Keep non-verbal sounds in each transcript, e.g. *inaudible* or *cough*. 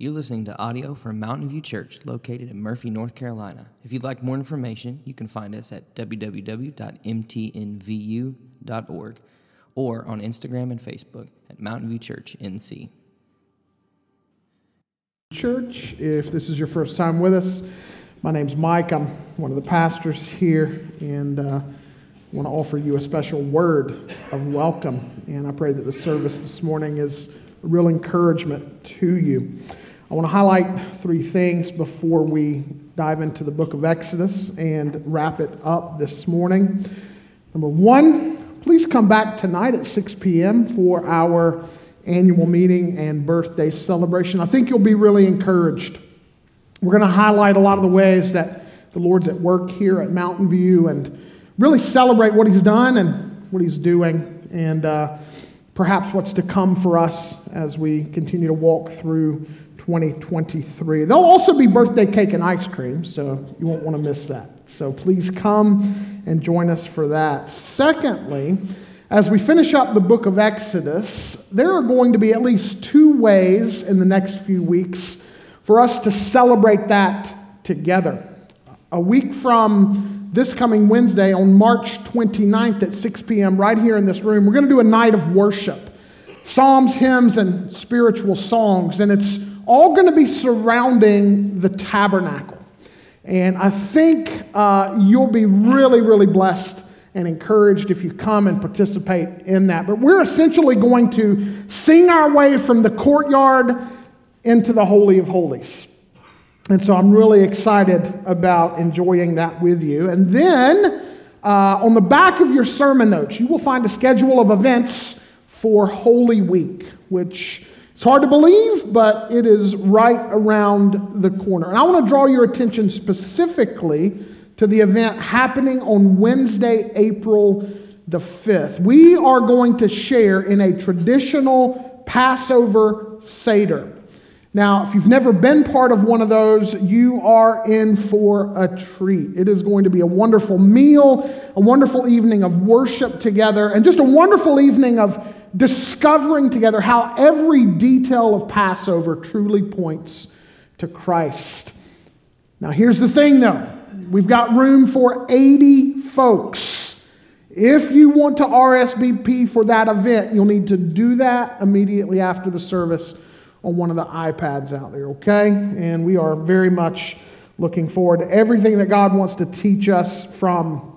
You're listening to audio from Mountain View Church located in Murphy, North Carolina. If you'd like more information, you can find us at www.mtnvu.org or on Instagram and Facebook at Mountain View Church NC. Church, if this is your first time with us, my name's Mike. I'm one of the pastors here, and uh, I want to offer you a special word of welcome. And I pray that the service this morning is a real encouragement to you. I want to highlight three things before we dive into the book of Exodus and wrap it up this morning. Number one, please come back tonight at 6 p.m. for our annual meeting and birthday celebration. I think you'll be really encouraged. We're going to highlight a lot of the ways that the Lord's at work here at Mountain View and really celebrate what He's done and what He's doing, and uh, perhaps what's to come for us as we continue to walk through 2023. There'll also be birthday cake and ice cream, so you won't want to miss that. So please come and join us for that. Secondly, as we finish up the book of Exodus, there are going to be at least two ways in the next few weeks for us to celebrate that together. A week from this coming Wednesday, on March 29th at 6 p.m., right here in this room, we're going to do a night of worship psalms, hymns, and spiritual songs. And it's all going to be surrounding the tabernacle. And I think uh, you'll be really, really blessed and encouraged if you come and participate in that. But we're essentially going to sing our way from the courtyard into the Holy of Holies. And so I'm really excited about enjoying that with you. And then uh, on the back of your sermon notes, you will find a schedule of events for Holy Week, which it's hard to believe, but it is right around the corner. And I want to draw your attention specifically to the event happening on Wednesday, April the 5th. We are going to share in a traditional Passover Seder. Now, if you've never been part of one of those, you are in for a treat. It is going to be a wonderful meal, a wonderful evening of worship together, and just a wonderful evening of discovering together how every detail of Passover truly points to Christ. Now, here's the thing though we've got room for 80 folks. If you want to RSVP for that event, you'll need to do that immediately after the service on one of the iPads out there, okay? And we are very much looking forward to everything that God wants to teach us from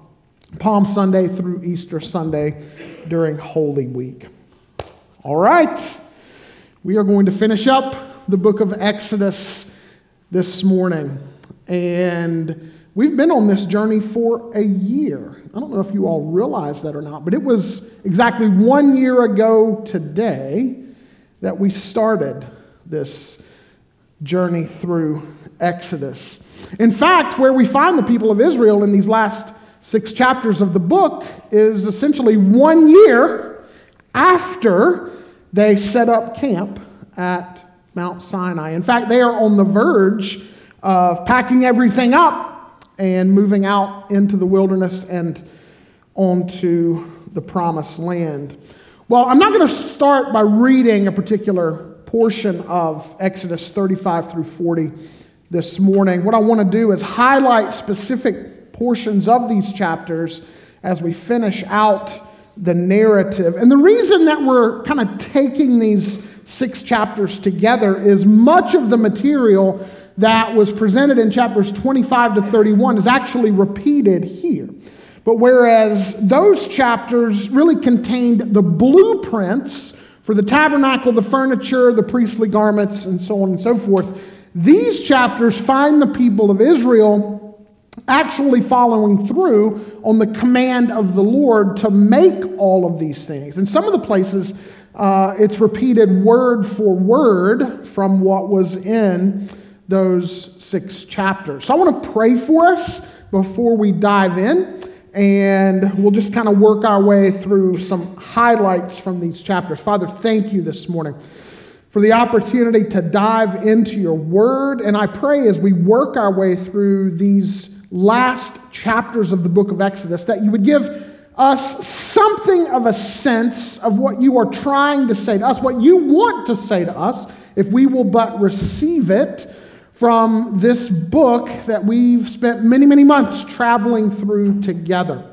Palm Sunday through Easter Sunday during Holy Week. All right, we are going to finish up the book of Exodus this morning. And we've been on this journey for a year. I don't know if you all realize that or not, but it was exactly one year ago today that we started this journey through Exodus. In fact, where we find the people of Israel in these last six chapters of the book is essentially one year after they set up camp at Mount Sinai. In fact, they are on the verge of packing everything up and moving out into the wilderness and onto the promised land. Well, I'm not going to start by reading a particular portion of Exodus 35 through 40 this morning. What I want to do is highlight specific portions of these chapters as we finish out the narrative. And the reason that we're kind of taking these six chapters together is much of the material that was presented in chapters 25 to 31 is actually repeated here. But whereas those chapters really contained the blueprints for the tabernacle, the furniture, the priestly garments, and so on and so forth, these chapters find the people of Israel actually following through on the command of the Lord to make all of these things. In some of the places, uh, it's repeated word for word from what was in those six chapters. So I want to pray for us before we dive in, and we'll just kind of work our way through some highlights from these chapters. Father, thank you this morning for the opportunity to dive into your word, and I pray as we work our way through these last chapters of the book of Exodus that you would give us something of a sense of what you are trying to say to us, what you want to say to us, if we will but receive it from this book that we've spent many, many months traveling through together.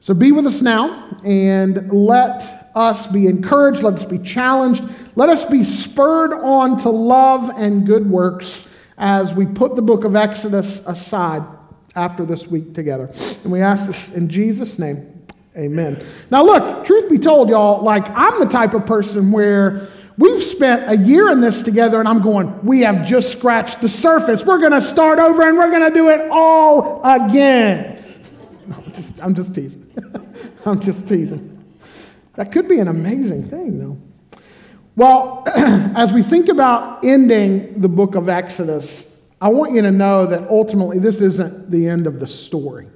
So be with us now and let us be encouraged, let us be challenged, let us be spurred on to love and good works as we put the book of Exodus aside after this week together. And we ask this in Jesus' name. Amen. Now, look, truth be told, y'all, like I'm the type of person where we've spent a year in this together and I'm going, we have just scratched the surface. We're going to start over and we're going to do it all again. *laughs* I'm, just, I'm just teasing. *laughs* I'm just teasing. That could be an amazing thing, though. Well, *clears throat* as we think about ending the book of Exodus, I want you to know that ultimately this isn't the end of the story.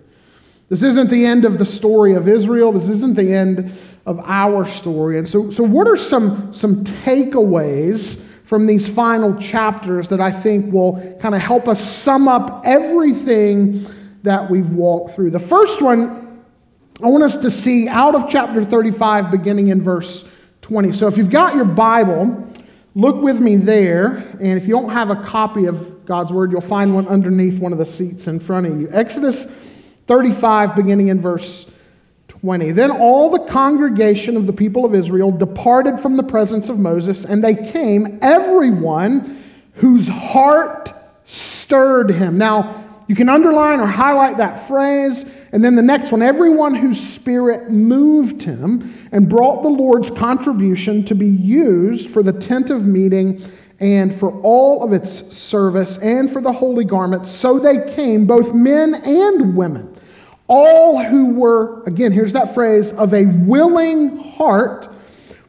This isn't the end of the story of Israel. This isn't the end of our story. And so, so what are some, some takeaways from these final chapters that I think will kind of help us sum up everything that we've walked through? The first one, I want us to see out of chapter 35, beginning in verse 20. So if you've got your Bible, look with me there. And if you don't have a copy of God's Word, you'll find one underneath one of the seats in front of you. Exodus 35, beginning in verse 20. Then all the congregation of the people of Israel departed from the presence of Moses, and they came, everyone whose heart stirred him. Now, you can underline or highlight that phrase. And then the next one everyone whose spirit moved him and brought the Lord's contribution to be used for the tent of meeting and for all of its service and for the holy garments. So they came, both men and women all who were, again, here's that phrase, of a willing heart,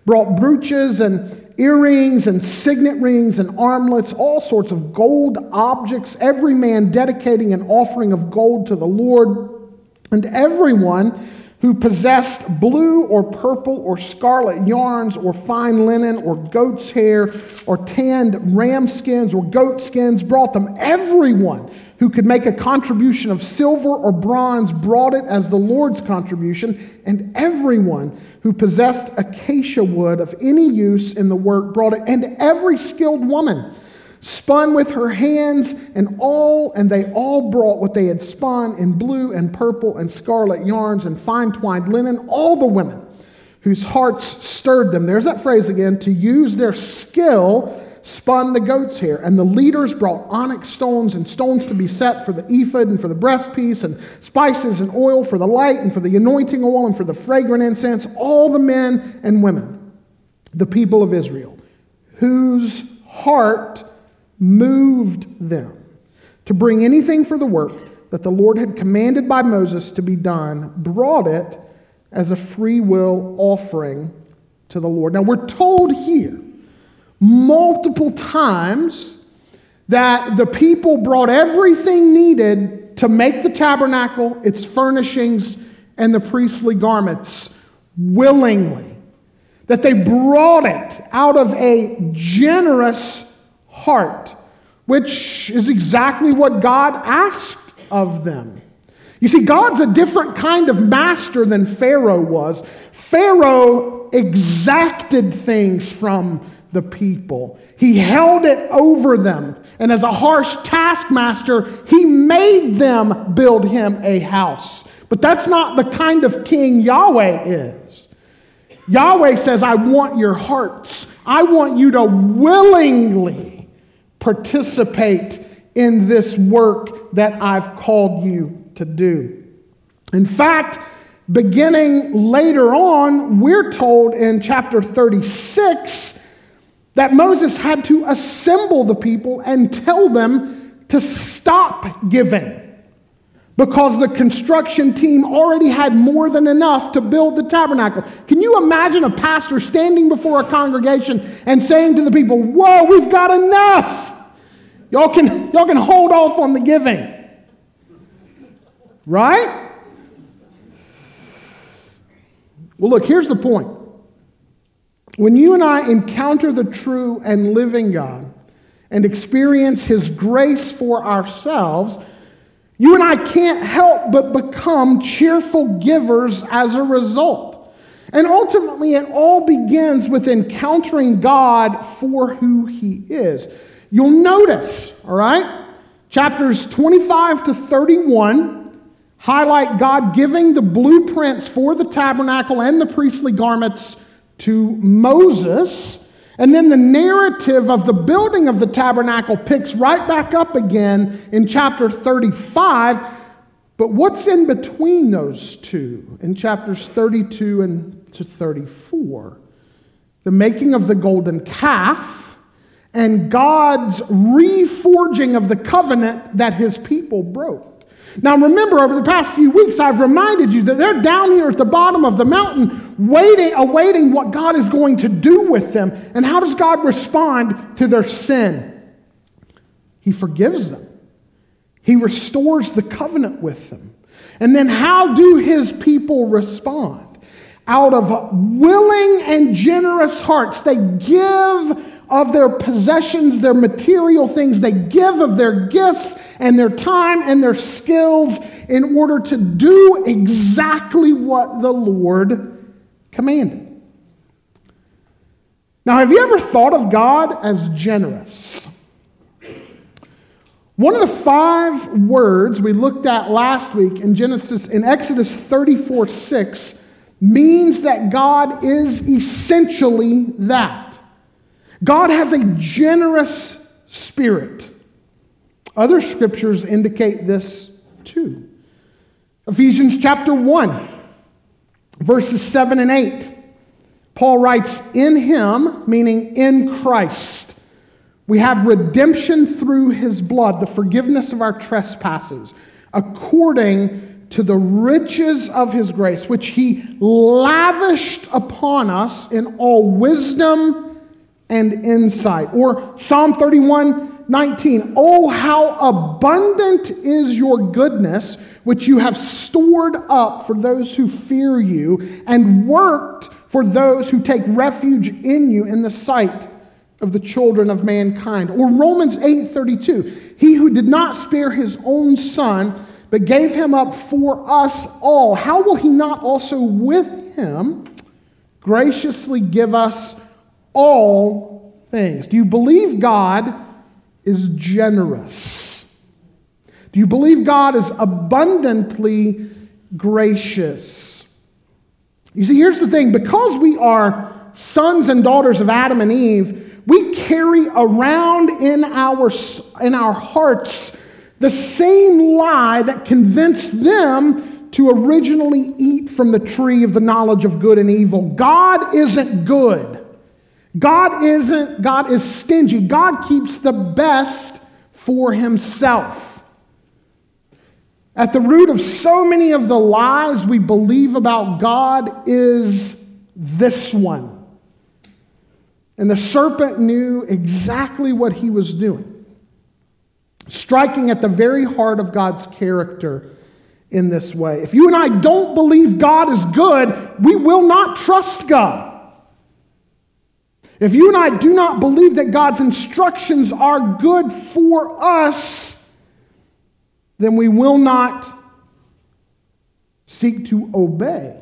brought brooches and earrings and signet rings and armlets, all sorts of gold objects, every man dedicating an offering of gold to the Lord. And everyone who possessed blue or purple or scarlet yarns or fine linen or goat's hair or tanned ram skins or goat skins brought them. Everyone who could make a contribution of silver or bronze brought it as the Lord's contribution, and everyone who possessed acacia wood of any use in the work brought it, and every skilled woman spun with her hands and all and they all brought what they had spun in blue and purple and scarlet yarns and fine twined linen all the women whose hearts stirred them. There's that phrase again to use their skill spun the goat's hair. And the leaders brought onyx stones and stones to be set for the ephod and for the breastpiece and spices and oil for the light and for the anointing oil and for the fragrant incense. All the men and women the people of israel whose heart moved them to bring anything for the work that the Lord had commanded by Moses to be done, brought it as a free will offering to the Lord. Now, we're told here multiple times that the people brought everything needed to make the tabernacle, its furnishings, and the priestly garments willingly. That they brought it out of a generous heart, which is exactly what God asked of them. You see, God's a different kind of master than Pharaoh was. Pharaoh exacted things from the people, he held it over them. And as a harsh taskmaster, he made them build him a house. But that's not the kind of king Yahweh is. Yahweh says, I want your hearts. I want you to willingly participate in this work that I've called you to do. In fact, beginning later on, we're told in chapter 36 that Moses had to assemble the people and tell them to stop giving because the construction team already had more than enough to build the tabernacle. Can you imagine a pastor standing before a congregation and saying to the people, Whoa, we've got enough? Y'all can, y'all can hold off on the giving. Right? Well, look, here's the point. When you and I encounter the true and living God and experience His grace for ourselves, You and I can't help but become cheerful givers as a result. And ultimately, it all begins with encountering God for who He is. You'll notice, all right, chapters 25 to 31 highlight God giving the blueprints for the tabernacle and the priestly garments to Moses. And then the narrative of the building of the tabernacle picks right back up again in chapter 35. But what's in between those two in chapters 32 and to 34? The making of the golden calf and God's reforging of the covenant that his people broke. Now, remember, over the past few weeks, I've reminded you that they're down here at the bottom of the mountain, waiting, awaiting what God is going to do with them. And how does God respond to their sin? He forgives them, He restores the covenant with them. And then, how do His people respond? Out of willing and generous hearts, they give of their possessions, their material things. They give of their gifts and their time and their skills in order to do exactly what the Lord commanded. Now, have you ever thought of God as generous? One of the five words we looked at last week in Genesis, in Exodus 34 6, means that God is essentially that. God has a generous spirit. Other scriptures indicate this too. Ephesians chapter 1, verses 7 and 8. Paul writes, In him, meaning in Christ, we have redemption through his blood, the forgiveness of our trespasses, according to the riches of his grace, which he lavished upon us in all wisdom and insight. Or Psalm 31 19. Oh, how abundant is your goodness, which you have stored up for those who fear you, and worked for those who take refuge in you in the sight of the children of mankind. Or Romans 8 32. He who did not spare his own son, but gave him up for us all, how will he not also with him graciously give us? all things. Do you believe God is generous? Do you believe God is abundantly gracious? You see, here's the thing because we are sons and daughters of Adam and Eve, we carry around in our, in our hearts the same lie that convinced them to originally eat from the tree of the knowledge of good and evil. God isn't good. God isn't, God is stingy. God keeps the best for himself. At the root of so many of the lies we believe about God is this one. And the serpent knew exactly what he was doing, striking at the very heart of God's character in this way. If you and I don't believe God is good, we will not trust God. If you and I do not believe that God's instructions are good for us, then we will not seek to obey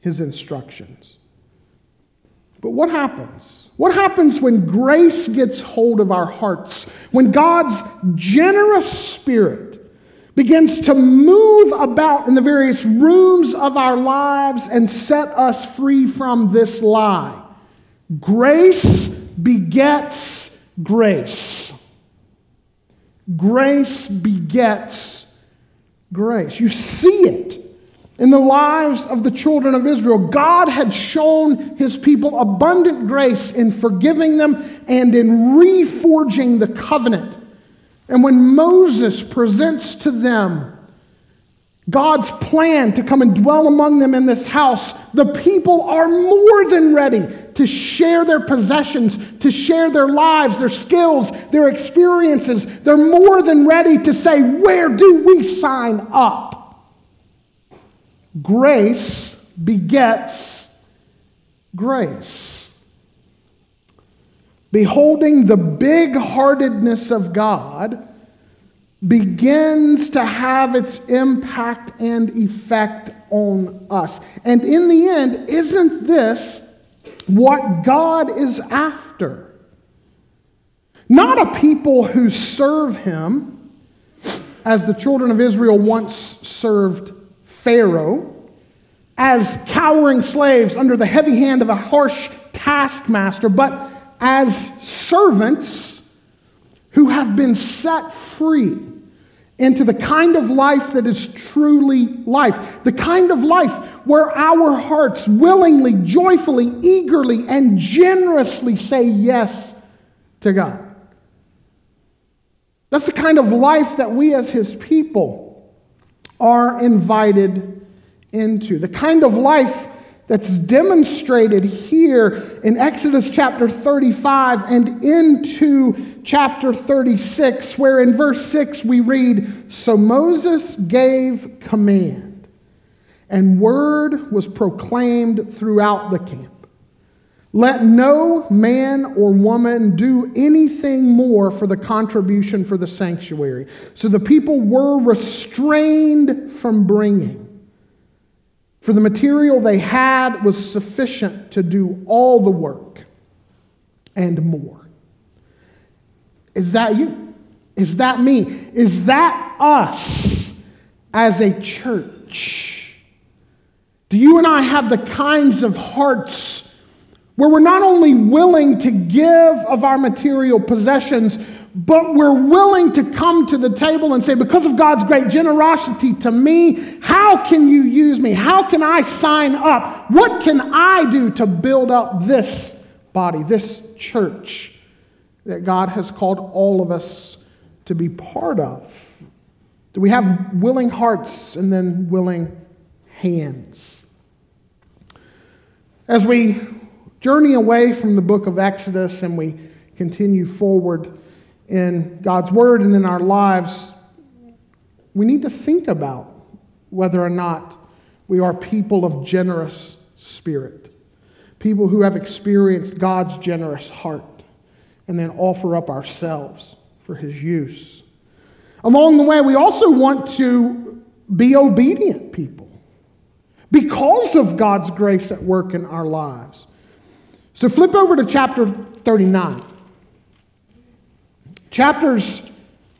his instructions. But what happens? What happens when grace gets hold of our hearts? When God's generous spirit begins to move about in the various rooms of our lives and set us free from this lie? Grace begets grace. Grace begets grace. You see it in the lives of the children of Israel. God had shown his people abundant grace in forgiving them and in reforging the covenant. And when Moses presents to them God's plan to come and dwell among them in this house, the people are more than ready to share their possessions, to share their lives, their skills, their experiences. They're more than ready to say, Where do we sign up? Grace begets grace. Beholding the big heartedness of God begins to have its impact and effect on us. And in the end, isn't this what God is after? Not a people who serve Him as the children of Israel once served Pharaoh, as cowering slaves under the heavy hand of a harsh taskmaster, but as servants who have been set free into the kind of life that is truly life. The kind of life where our hearts willingly, joyfully, eagerly, and generously say yes to God. That's the kind of life that we as His people are invited into. The kind of life that's demonstrated here in Exodus chapter 35 and into chapter 36, where in verse 6 we read So Moses gave command, and word was proclaimed throughout the camp. Let no man or woman do anything more for the contribution for the sanctuary. So the people were restrained from bringing. For the material they had was sufficient to do all the work and more. Is that you? Is that me? Is that us as a church? Do you and I have the kinds of hearts where we're not only willing to give of our material possessions, but we're willing to come to the table and say, because of God's great generosity to me, how can you use me? How can I sign up? What can I do to build up this body, this church that God has called all of us to be part of? Do we have willing hearts and then willing hands? As we journey away from the book of Exodus and we continue forward, in God's Word and in our lives, we need to think about whether or not we are people of generous spirit, people who have experienced God's generous heart, and then offer up ourselves for His use. Along the way, we also want to be obedient people because of God's grace at work in our lives. So flip over to chapter 39. Chapters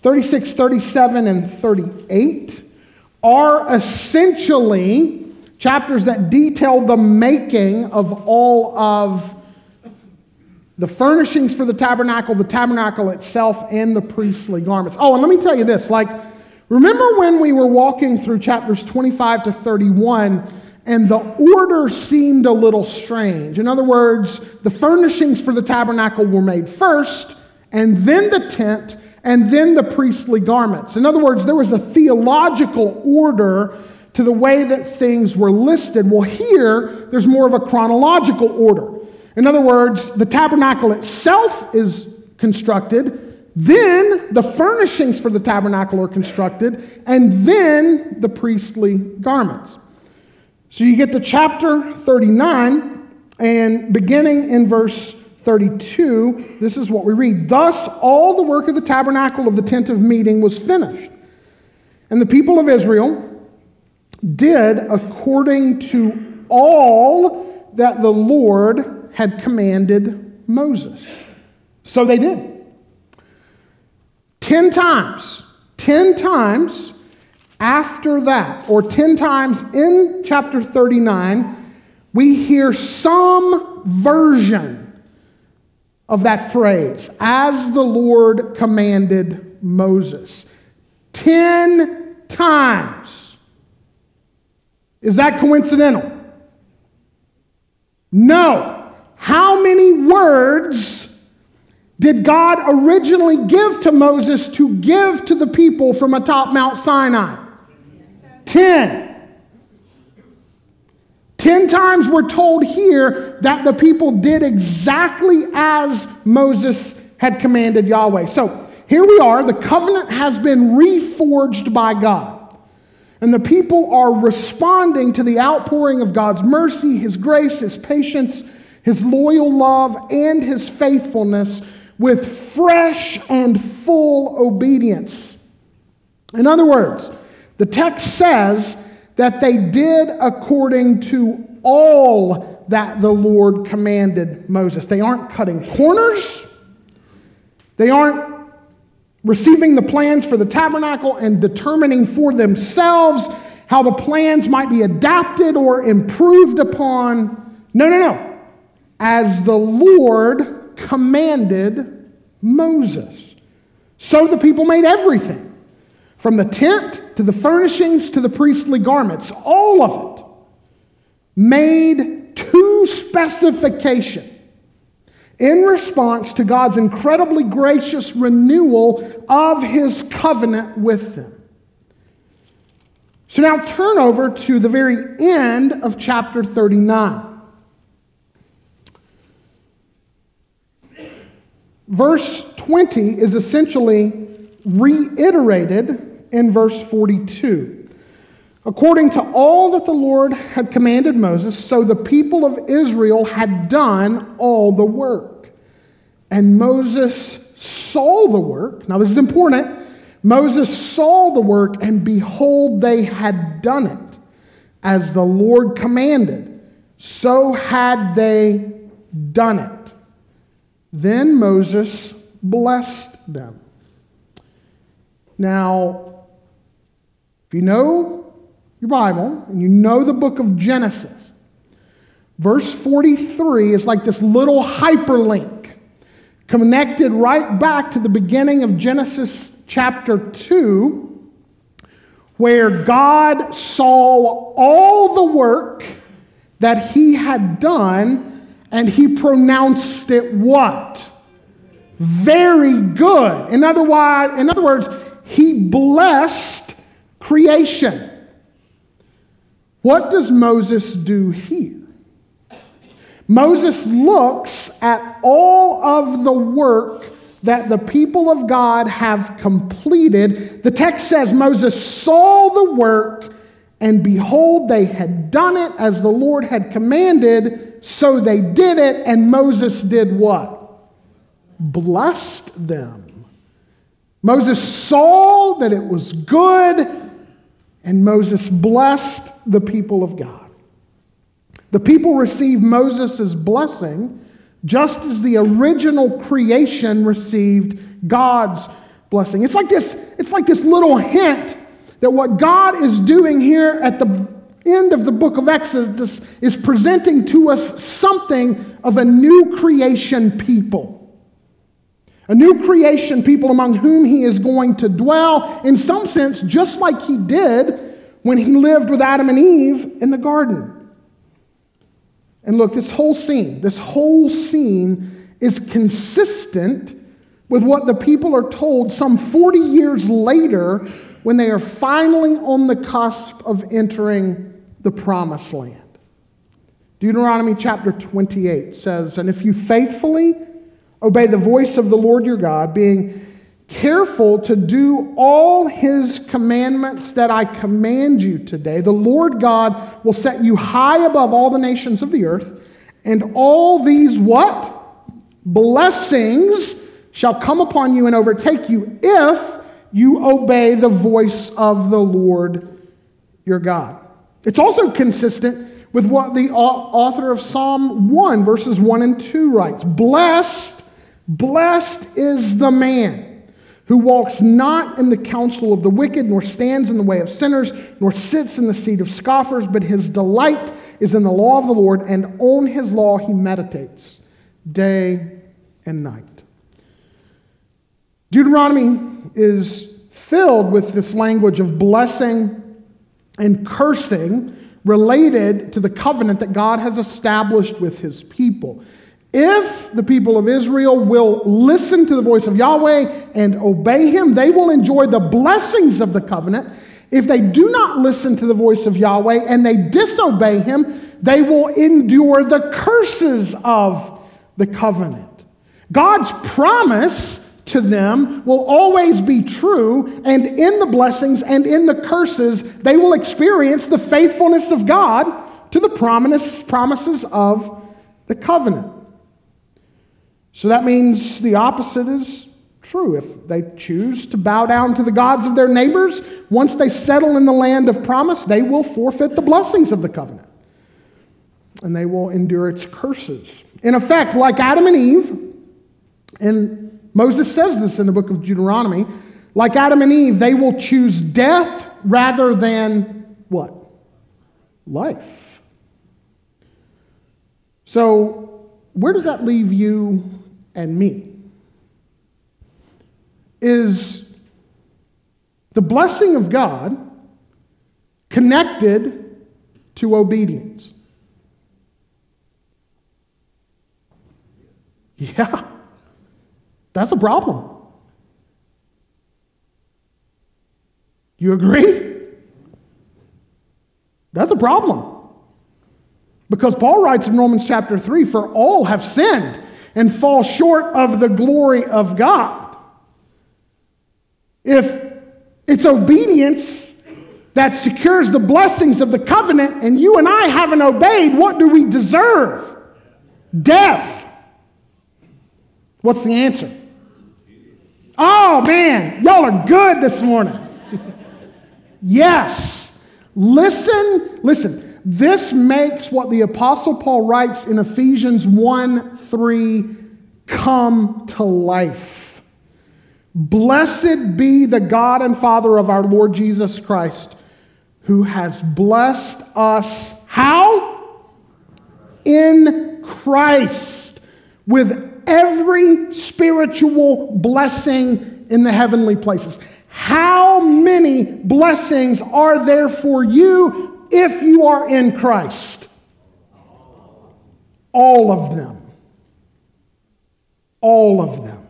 36, 37, and 38 are essentially chapters that detail the making of all of the furnishings for the tabernacle, the tabernacle itself, and the priestly garments. Oh, and let me tell you this like, remember when we were walking through chapters 25 to 31 and the order seemed a little strange? In other words, the furnishings for the tabernacle were made first and then the tent, and then the priestly garments. In other words, there was a theological order to the way that things were listed. Well, here, there's more of a chronological order. In other words, the tabernacle itself is constructed, then the furnishings for the tabernacle are constructed, and then the priestly garments. So you get to chapter 39, and beginning in verse 32, this is what we read. Thus, all the work of the tabernacle of the tent of meeting was finished. And the people of Israel did according to all that the Lord had commanded Moses. So they did. Ten times, ten times after that, or ten times in chapter 39, we hear some version of that phrase, as the Lord commanded Moses. Ten times. Is that coincidental? No. How many words did God originally give to Moses to give to the people from atop Mount Sinai? Ten. Ten times we're told here that the people did exactly as Moses had commanded Yahweh. So here we are. The covenant has been reforged by God. And the people are responding to the outpouring of God's mercy, His grace, His patience, His loyal love, and His faithfulness with fresh and full obedience. In other words, the text says that they did according to all that the Lord commanded Moses. They aren't cutting corners, they aren't receiving the plans for the tabernacle and determining for themselves how the plans might be adapted or improved upon. No, no, no. As the Lord commanded Moses. So the people made everything from the tent to the furnishings to the priestly garments, all of it made to specification in response to God's incredibly gracious renewal of his covenant with them. So now turn over to the very end of chapter 39. Verse 20 is essentially reiterated in verse 42. According to all that the Lord had commanded Moses, so the people of Israel had done all the work. And Moses saw the work. Now, this is important. Moses saw the work, and behold, they had done it as the Lord commanded. So had they done it. Then Moses blessed them. Now, you know your Bible and you know the book of Genesis, verse 43 is like this little hyperlink connected right back to the beginning of Genesis chapter 2, where God saw all the work that he had done and he pronounced it what? Very good. In other words, he blessed creation. What does Moses do here? Moses looks at all of the work that the people of God have completed. The text says Moses saw the work, and behold, they had done it as the Lord had commanded, so they did it, and Moses did what? Blessed them. Moses saw that it was good, and Moses blessed the people of God. The people received Moses' blessing just as the original creation received God's blessing. It's like this, it's like this little hint that what God is doing here at the end of the book of Exodus is presenting to us something of a new creation people. A new creation people among whom he is going to dwell, in some sense, just like he did when he lived with Adam and Eve in the garden. And look, this whole scene, this whole scene is consistent with what the people are told some 40 years later when they are finally on the cusp of entering the promised land. Deuteronomy chapter 28 says, And if you faithfully obey the voice of the Lord your God, being careful to do all his commandments that I command you today, the Lord God will set you high above all the nations of the earth, and all these what? Blessings shall come upon you and overtake you if you obey the voice of the Lord your God. It's also consistent with what the author of Psalm 1, verses 1 and 2 writes Blessed, blessed is the man who walks not in the counsel of the wicked, nor stands in the way of sinners, nor sits in the seat of scoffers, but his delight is in the law of the Lord, and on his law he meditates day and night. Deuteronomy is filled with this language of blessing and cursing related to the covenant that God has established with his people. If the people of Israel will listen to the voice of Yahweh and obey him, they will enjoy the blessings of the covenant. If they do not listen to the voice of Yahweh and they disobey him, they will endure the curses of the covenant. God's promise to them will always be true, and in the blessings and in the curses, they will experience the faithfulness of God to the promises of the covenant. So that means the opposite is true. If they choose to bow down to the gods of their neighbors, once they settle in the land of promise, they will forfeit the blessings of the covenant. And they will endure its curses. In effect, like Adam and Eve, and Moses says this in the book of Deuteronomy, like Adam and Eve, they will choose death rather than what? Life. So, where does that leave you and me? Is the blessing of God connected to obedience? Yeah, that's a problem. You agree? That's a problem. Because Paul writes in Romans chapter 3 For all have sinned and fall short of the glory of God. If it's obedience that secures the blessings of the covenant and you and I haven't obeyed, what do we deserve? Death. What's the answer? Oh man, y'all are good this morning. *laughs* yes. Listen, listen. This makes what the Apostle Paul writes in Ephesians 1 3 come to life. Blessed be the God and Father of our Lord Jesus Christ, who has blessed us. How? In Christ, with every spiritual blessing in the heavenly places. How many blessings are there for you if you are in Christ? All of them. All of them.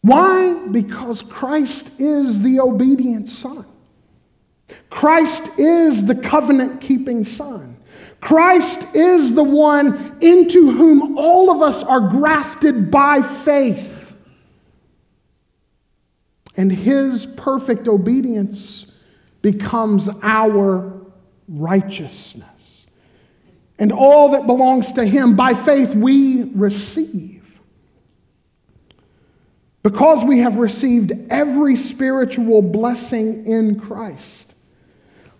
Why? Because Christ is the obedient Son. Christ is the covenant keeping Son. Christ is the one into whom all of us are grafted by faith. And his perfect obedience becomes our righteousness. And all that belongs to Him by faith we receive. Because we have received every spiritual blessing in Christ,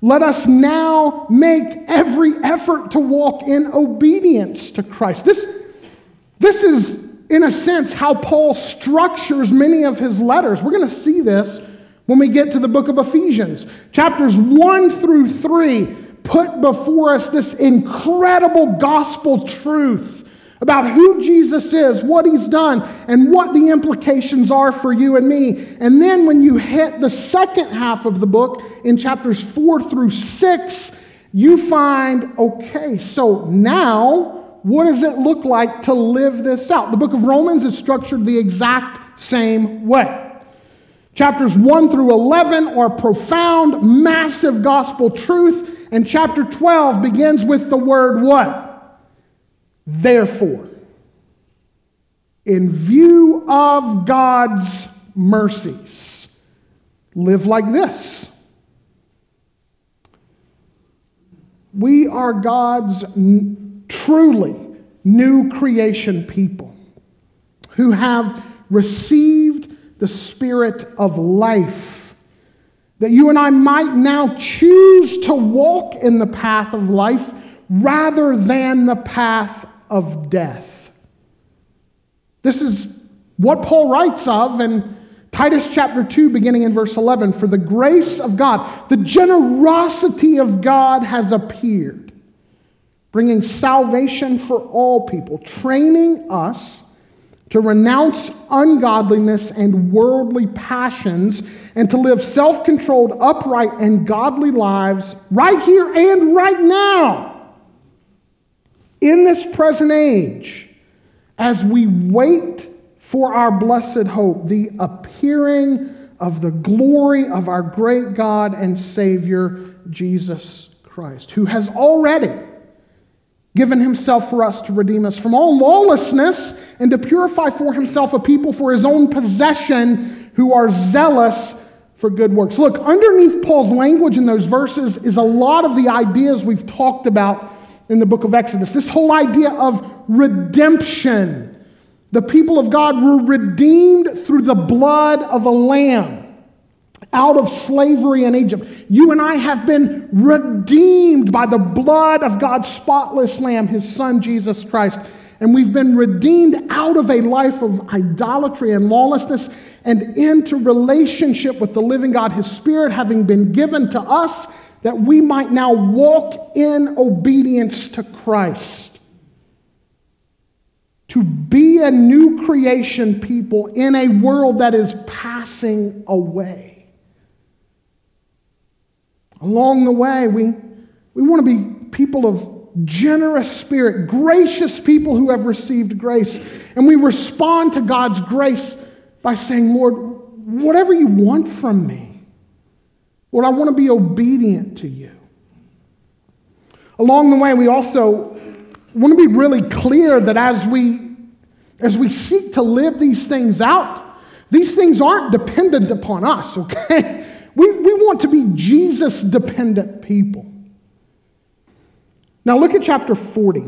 let us now make every effort to walk in obedience to Christ. This, this is, in a sense, how Paul structures many of his letters. We're going to see this when we get to the book of Ephesians. Chapters 1 through 3 put before us this incredible gospel truth about who Jesus is, what he's done, and what the implications are for you and me. And then when you hit the second half of the book in chapters 4 through 6, you find okay, so now what does it look like to live this out? The book of Romans is structured the exact same way. Chapters 1 through 11 are profound, massive gospel truth. And chapter 12 begins with the word what? Therefore. In view of God's mercies, live like this. We are God's truly new creation people who have received the Spirit of life. That you and I might now choose to walk in the path of life rather than the path of death. This is what Paul writes of in Titus chapter 2, beginning in verse 11. For the grace of God, the generosity of God has appeared, bringing salvation for all people, training us to renounce ungodliness and worldly passions, and to live self controlled, upright, and godly lives right here and right now, in this present age, as we wait for our blessed hope, the appearing of the glory of our great God and Savior, Jesus Christ, who has already given himself for us to redeem us from all lawlessness and to purify for himself a people for his own possession who are zealous for good works. Look, underneath Paul's language in those verses is a lot of the ideas we've talked about in the book of Exodus. This whole idea of redemption, The people of God were redeemed through the blood of a lamb out of slavery in Egypt. You and I have been redeemed by the blood of God's spotless lamb, his son Jesus Christ. And we've been redeemed out of a life of idolatry and lawlessness and into relationship with the living God, his spirit having been given to us that we might now walk in obedience to Christ. To be a new creation people in a world that is passing away. Along the way, we, we want to be people of generous spirit, gracious people who have received grace. And we respond to God's grace by saying, Lord, whatever you want from me, Lord, I want to be obedient to you. Along the way, we also want to be really clear that as we, as we seek to live these things out, these things aren't dependent upon us, *laughs* okay? We, we want to be Jesus dependent people. Now look at chapter 40,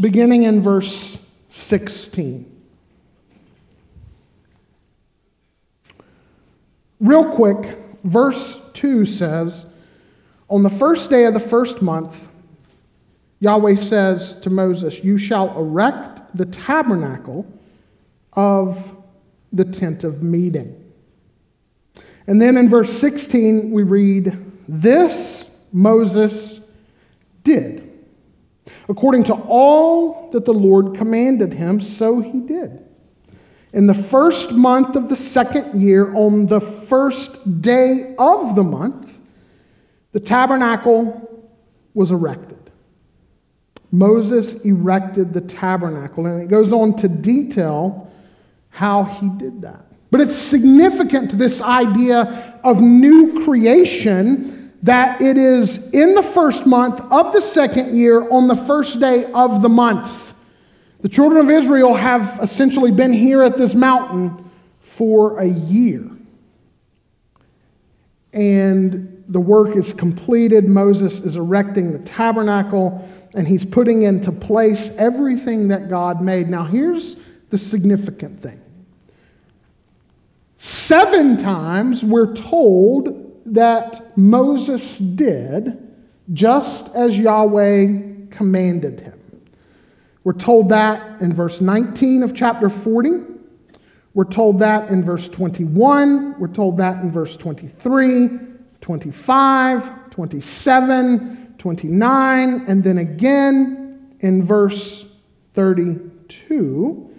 beginning in verse 16. Real quick, verse 2 says, On the first day of the first month, Yahweh says to Moses, You shall erect the tabernacle of the tent of meeting. And then in verse 16, we read, This Moses did. According to all that the Lord commanded him, so he did. In the first month of the second year, on the first day of the month, the tabernacle was erected. Moses erected the tabernacle, and it goes on to detail how he did that. But it's significant to this idea of new creation that it is in the first month of the second year on the first day of the month. The children of Israel have essentially been here at this mountain for a year. And the work is completed. Moses is erecting the tabernacle and he's putting into place everything that God made. Now, here's the significant thing Seven times we're told that Moses did just as Yahweh commanded him. We're told that in verse 19 of chapter 40. We're told that in verse 21. We're told that in verse 23, 25, 27, 29, and then again in verse 32.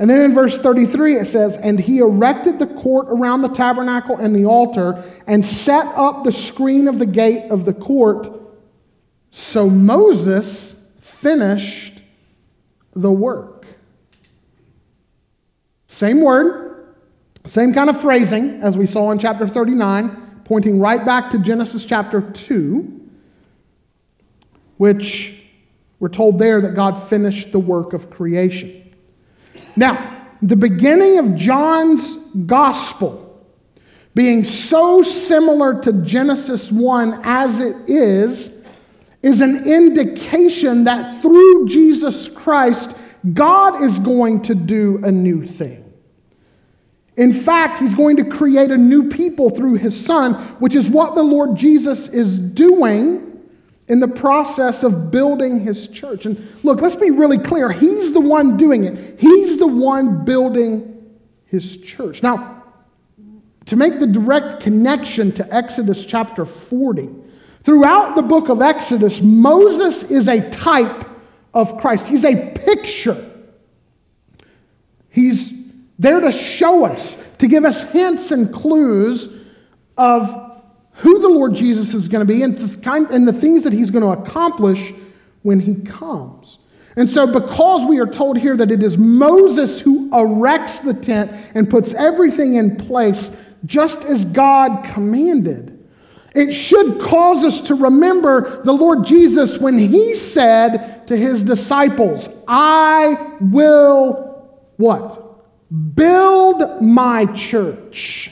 And then in verse 33 it says, And he erected the court around the tabernacle and the altar and set up the screen of the gate of the court. So Moses finished the work. Same word, same kind of phrasing as we saw in chapter 39, pointing right back to Genesis chapter 2, which we're told there that God finished the work of creation. Now, the beginning of John's gospel being so similar to Genesis 1 as it is, is an indication that through Jesus Christ, God is going to do a new thing. In fact, he's going to create a new people through his son, which is what the Lord Jesus is doing in the process of building his church. And look, let's be really clear. He's the one doing it, he's the one building his church. Now, to make the direct connection to Exodus chapter 40, throughout the book of Exodus, Moses is a type of Christ, he's a picture. He's there to show us, to give us hints and clues of who the Lord Jesus is going to be and the, kind, and the things that he's going to accomplish when he comes. And so, because we are told here that it is Moses who erects the tent and puts everything in place just as God commanded, it should cause us to remember the Lord Jesus when he said to his disciples, I will what? Build my church.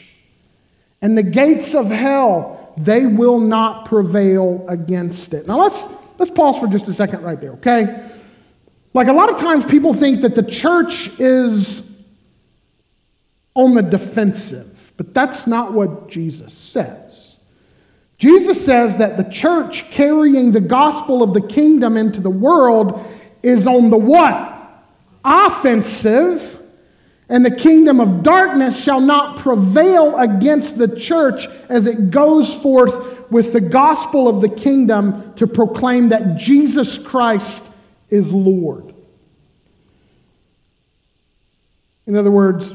And the gates of hell they will not prevail against it. Now let's let's pause for just a second right there, okay? Like a lot of times people think that the church is on the defensive, but that's not what Jesus says. Jesus says that the church carrying the gospel of the kingdom into the world is on the what? Offensive. And the kingdom of darkness shall not prevail against the church as it goes forth with the gospel of the kingdom to proclaim that Jesus Christ is Lord. In other words,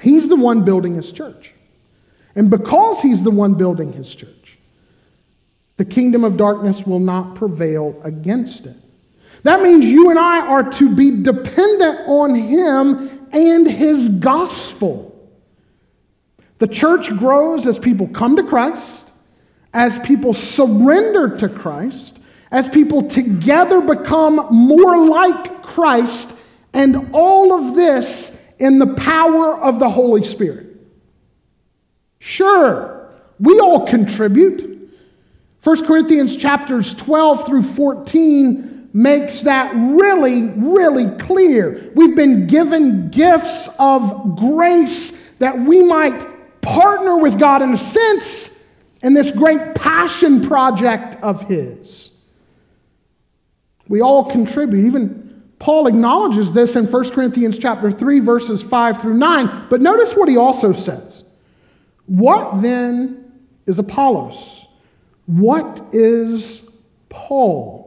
He's the one building His church. And because He's the one building His church, the kingdom of darkness will not prevail against it. That means you and I are to be dependent on Him and His gospel. The church grows as people come to Christ, as people surrender to Christ, as people together become more like Christ, and all of this in the power of the Holy Spirit. Sure, we all contribute. 1 Corinthians chapters 12 through 14 makes that really, really clear. We've been given gifts of grace that we might partner with God in a sense in this great passion project of His. We all contribute. Even Paul acknowledges this in 1 Corinthians chapter 3 verses 5 through 9, but notice what he also says. What then is Apollos? What is Paul?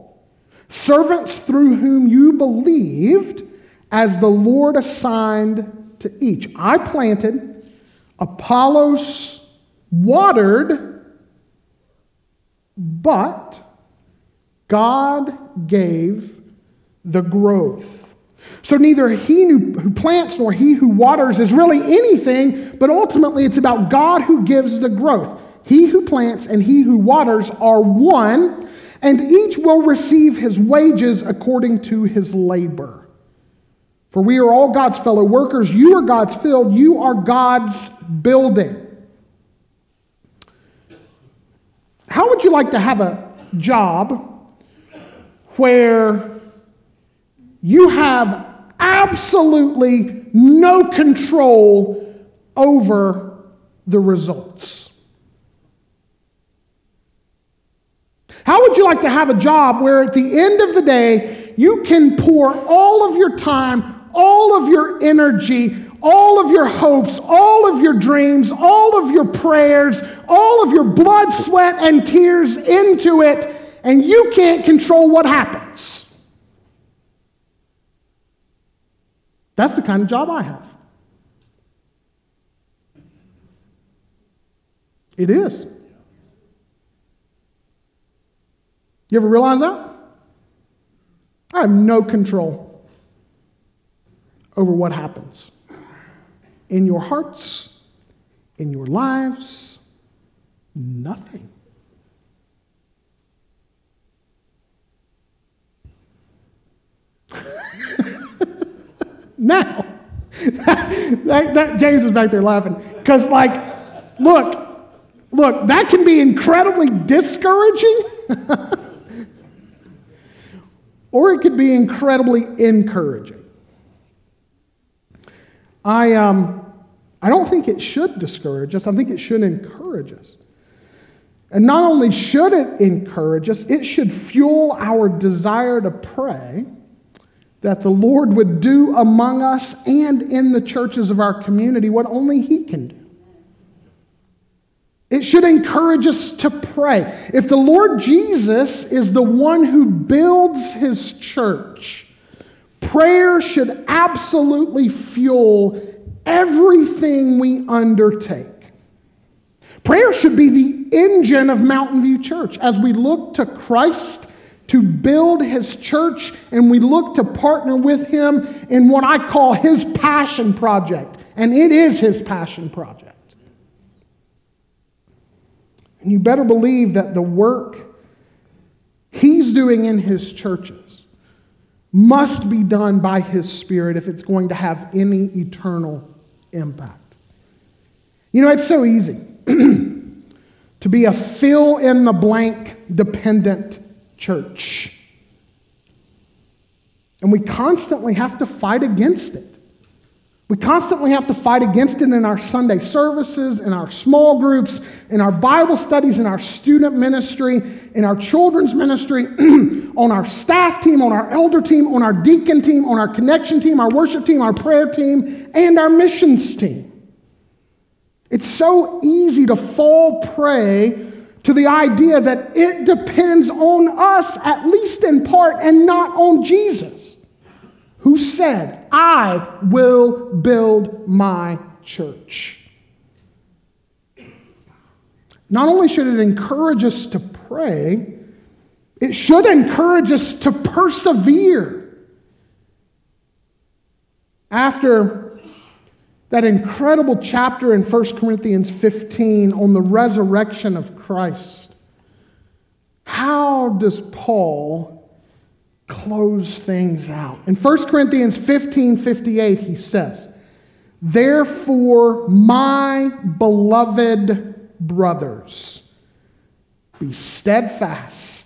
Servants through whom you believed as the Lord assigned to each. I planted, Apollos watered, but God gave the growth. So neither he who plants nor he who waters is really anything, but ultimately it's about God who gives the growth. He who plants and he who waters are one, and each will receive his wages according to his labor. For we are all God's fellow workers. You are God's field. You are God's building. How would you like to have a job where you have absolutely no control over the results? How would you like to have a job where at the end of the day you can pour all of your time, all of your energy, all of your hopes, all of your dreams, all of your prayers, all of your blood, sweat, and tears into it, and you can't control what happens? That's the kind of job I have. It is. You ever realize that? I have no control over what happens in your hearts, in your lives, nothing. *laughs* now, *laughs* that, that, James is back there laughing because, like, look, look, that can be incredibly discouraging. *laughs* or it could be incredibly encouraging. I, um, I don't think it should discourage us, I think it should encourage us. And not only should it encourage us, it should fuel our desire to pray that the Lord would do among us and in the churches of our community what only He can do. It should encourage us to pray. If the Lord Jesus is the one who builds his church, prayer should absolutely fuel everything we undertake. Prayer should be the engine of Mountain View Church as we look to Christ to build his church and we look to partner with him in what I call his passion project. And it is his passion project. And you better believe that the work he's doing in his churches must be done by his spirit if it's going to have any eternal impact. You know, it's so easy *clears throat* to be a fill in the blank dependent church. And we constantly have to fight against it. We constantly have to fight against it in our Sunday services, in our small groups, in our Bible studies, in our student ministry, in our children's ministry, *clears throat* on our staff team, on our elder team, on our deacon team, on our connection team, our worship team, our prayer team, and our missions team. It's so easy to fall prey to the idea that it depends on us, at least in part, and not on Jesus who said, I will build my church. Not only should it encourage us to pray, it should encourage us to persevere. After that incredible chapter in 1 Corinthians 15 on the resurrection of Christ, how does Paul close things out. In 1 Corinthians 15 58, he says, Therefore, my beloved brothers, be steadfast,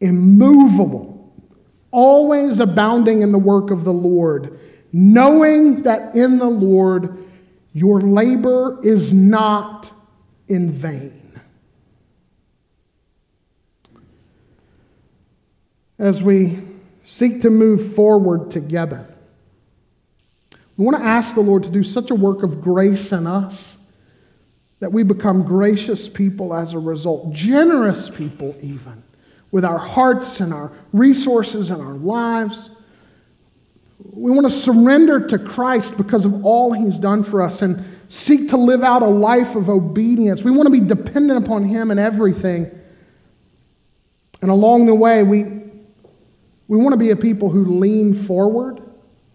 immovable, always abounding in the work of the Lord, knowing that in the Lord your labor is not in vain. As we seek to move forward together. We want to ask the Lord to do such a work of grace in us that we become gracious people as a result, generous people, even, with our hearts and our resources and our lives. We want to surrender to Christ because of all He's done for us and seek to live out a life of obedience. We want to be dependent upon Him in everything. And along the way, we, we want to be a people who lean forward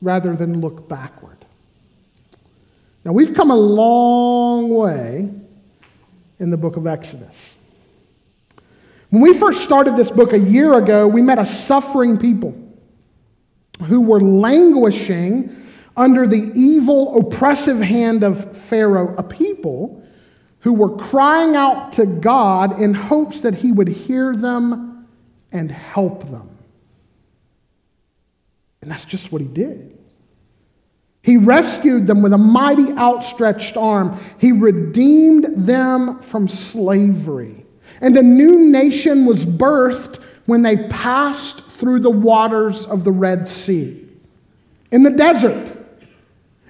rather than look backward. Now, we've come a long way in the book of Exodus. When we first started this book a year ago, we met a suffering people who were languishing under the evil, oppressive hand of Pharaoh, a people who were crying out to God in hopes that he would hear them and help them. And that's just what he did. He rescued them with a mighty outstretched arm. He redeemed them from slavery. And a new nation was birthed when they passed through the waters of the Red Sea. In the desert,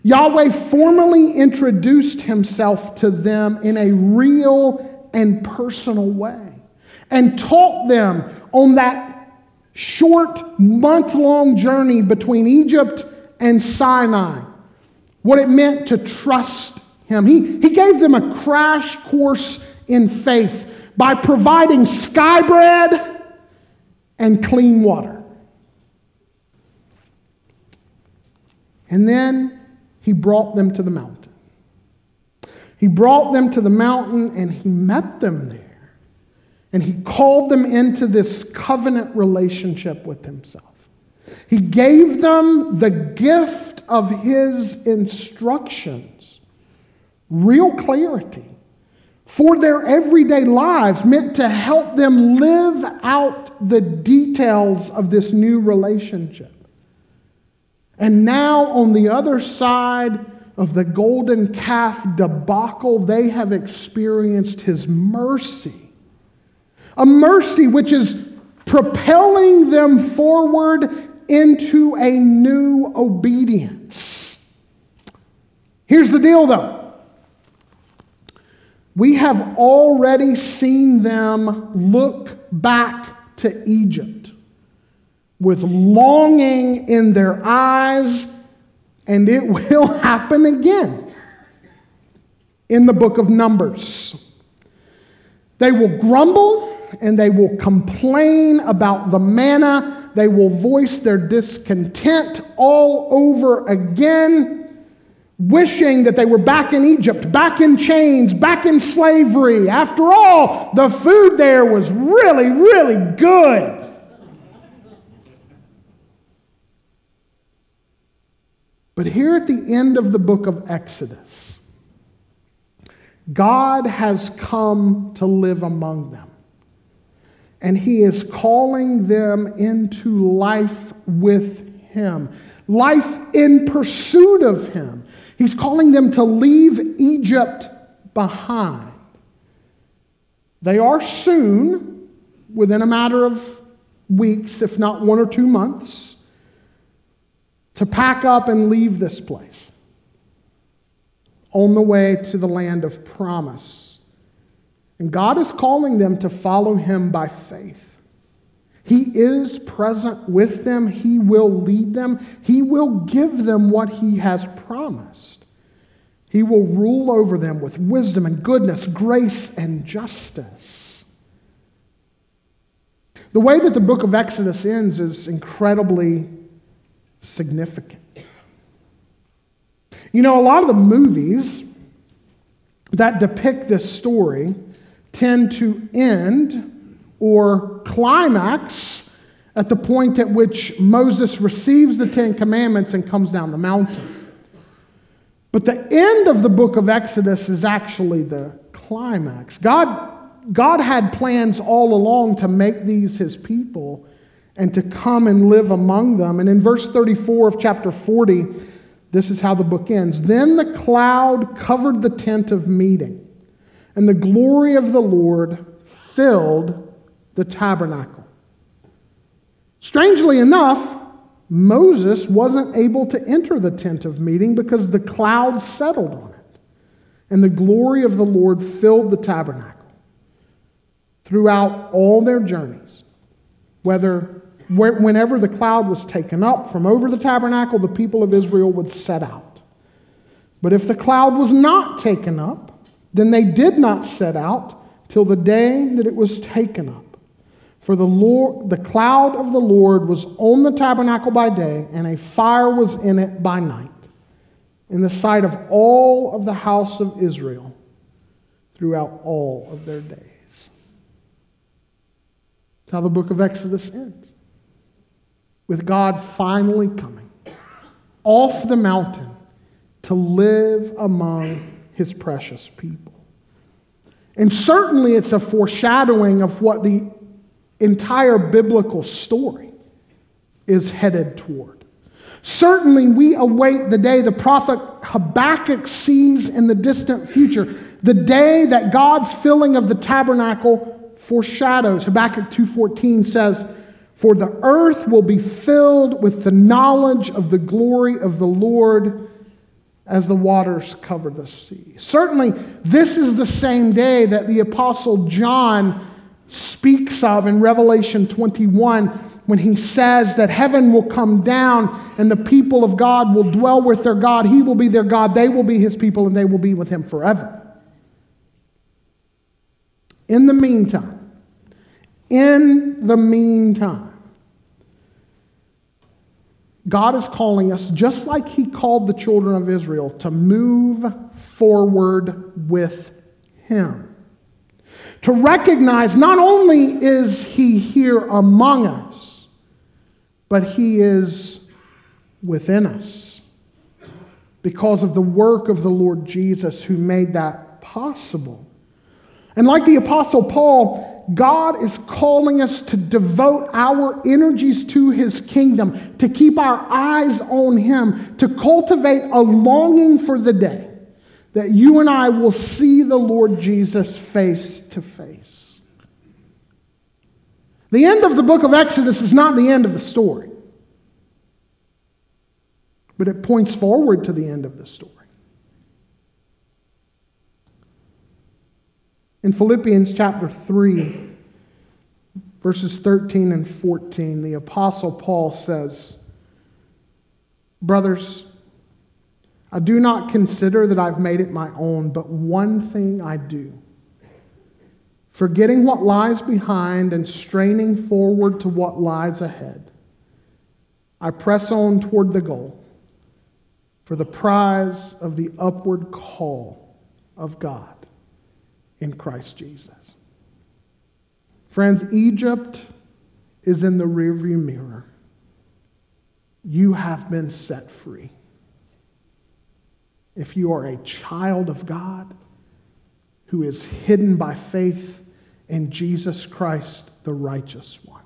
Yahweh formally introduced himself to them in a real and personal way and taught them on that short, month long journey between Egypt and Sinai, what it meant to trust Him. He, he gave them a crash course in faith by providing sky bread and clean water. And then He brought them to the mountain. He brought them to the mountain and He met them there. And he called them into this covenant relationship with himself. He gave them the gift of his instructions, real clarity for their everyday lives, meant to help them live out the details of this new relationship. And now, on the other side of the golden calf debacle, they have experienced his mercy a mercy which is propelling them forward into a new obedience. Here's the deal, though. We have already seen them look back to Egypt with longing in their eyes, and it *laughs* will happen again in the book of Numbers. They will grumble and they will complain about the manna. They will voice their discontent all over again, wishing that they were back in Egypt, back in chains, back in slavery. After all, the food there was really, really good. But here at the end of the book of Exodus, God has come to live among them. And he is calling them into life with him, life in pursuit of him. He's calling them to leave Egypt behind. They are soon, within a matter of weeks, if not one or two months, to pack up and leave this place on the way to the land of promise. And God is calling them to follow Him by faith. He is present with them. He will lead them. He will give them what He has promised. He will rule over them with wisdom and goodness, grace and justice. The way that the book of Exodus ends is incredibly significant. You know, a lot of the movies that depict this story tend to end or climax at the point at which Moses receives the Ten Commandments and comes down the mountain. But the end of the book of Exodus is actually the climax. God, God had plans all along to make these his people and to come and live among them. And in verse 34 of chapter 40, this is how the book ends. Then the cloud covered the tent of meeting, and the glory of the Lord filled the tabernacle. Strangely enough, Moses wasn't able to enter the tent of meeting because the cloud settled on it, and the glory of the Lord filled the tabernacle. Throughout all their journeys, whether whenever the cloud was taken up from over the tabernacle, the people of Israel would set out. But if the cloud was not taken up, then they did not set out till the day that it was taken up. For the, Lord, the cloud of the Lord was on the tabernacle by day, and a fire was in it by night, in the sight of all of the house of Israel throughout all of their days. That's how the book of Exodus ends with God finally coming off the mountain to live among his precious people. And certainly it's a foreshadowing of what the entire biblical story is headed toward. Certainly, we await the day the prophet Habakkuk sees in the distant future, the day that God's filling of the tabernacle foreshadows. Habakkuk 2:14 says, for the earth will be filled with the knowledge of the glory of the Lord as the waters cover the sea. Certainly, this is the same day that the Apostle John speaks of in Revelation 21 when he says that heaven will come down and the people of God will dwell with their God. He will be their God, they will be his people, and they will be with him forever. In the meantime, in the meantime, God is calling us, just like He called the children of Israel, to move forward with Him. To recognize not only is He here among us, but He is within us because of the work of the Lord Jesus who made that possible. And like the Apostle Paul, God is calling us to devote our energies to His kingdom, to keep our eyes on Him, to cultivate a longing for the day that you and I will see the Lord Jesus face to face. The end of the book of Exodus is not the end of the story, but it points forward to the end of the story. In Philippians chapter 3, verses 13 and 14, the Apostle Paul says, Brothers, I do not consider that I've made it my own, but one thing I do. Forgetting what lies behind and straining forward to what lies ahead, I press on toward the goal for the prize of the upward call of God in Christ Jesus. Friends, Egypt is in the rearview mirror. You have been set free. If you are a child of God who is hidden by faith in Jesus Christ, the righteous one.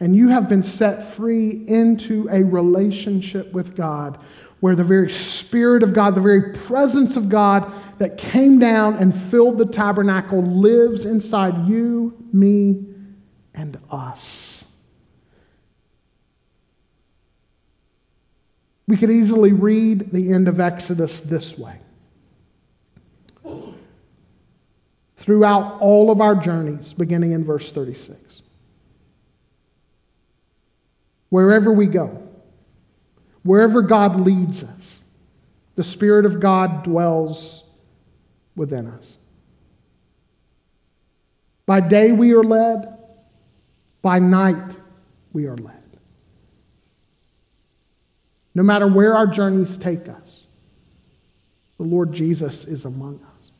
And you have been set free into a relationship with God where the very Spirit of God, the very presence of God that came down and filled the tabernacle lives inside you, me, and us. We could easily read the end of Exodus this way. Throughout all of our journeys, beginning in verse 36. Wherever we go, wherever God leads us, the Spirit of God dwells within us. By day we are led, by night we are led. No matter where our journeys take us, the Lord Jesus is among us.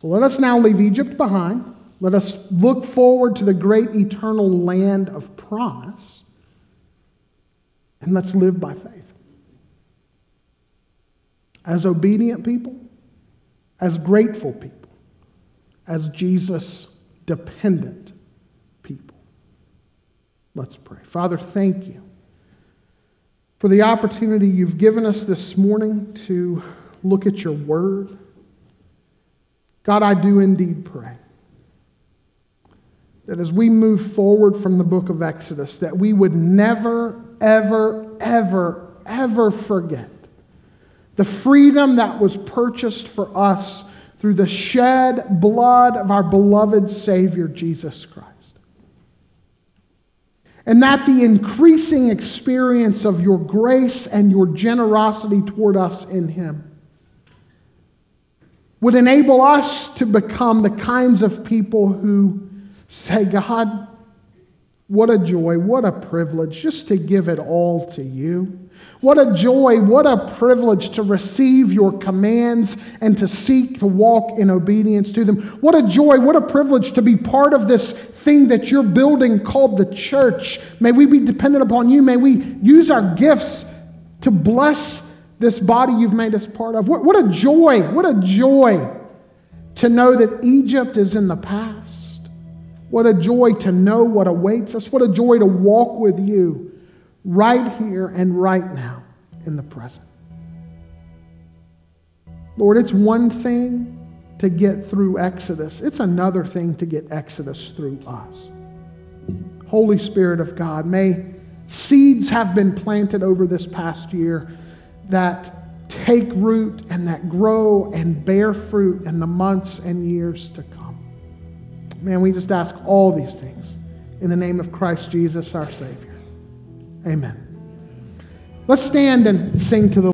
So let us now leave Egypt behind. Let us look forward to the great eternal land of promise. And let's live by faith. As obedient people, as grateful people, as Jesus dependent people. Let's pray. Father, thank you for the opportunity you've given us this morning to look at your word. God, I do indeed pray that as we move forward from the book of Exodus, that we would never, ever, ever, ever forget the freedom that was purchased for us through the shed blood of our beloved Savior, Jesus Christ. And that the increasing experience of your grace and your generosity toward us in Him would enable us to become the kinds of people who say, God, what a joy, what a privilege just to give it all to you. What a joy, what a privilege to receive your commands and to seek to walk in obedience to them. What a joy, what a privilege to be part of this thing that you're building called the church. May we be dependent upon you. May we use our gifts to bless this body you've made us part of. What, what a joy, what a joy to know that Egypt is in the past. What a joy to know what awaits us. What a joy to walk with you right here and right now in the present. Lord, it's one thing to get through Exodus, it's another thing to get Exodus through us. Holy Spirit of God, may seeds have been planted over this past year that take root and that grow and bear fruit in the months and years to come. Man, we just ask all these things in the name of Christ Jesus, our Savior. Amen. Let's stand and sing to the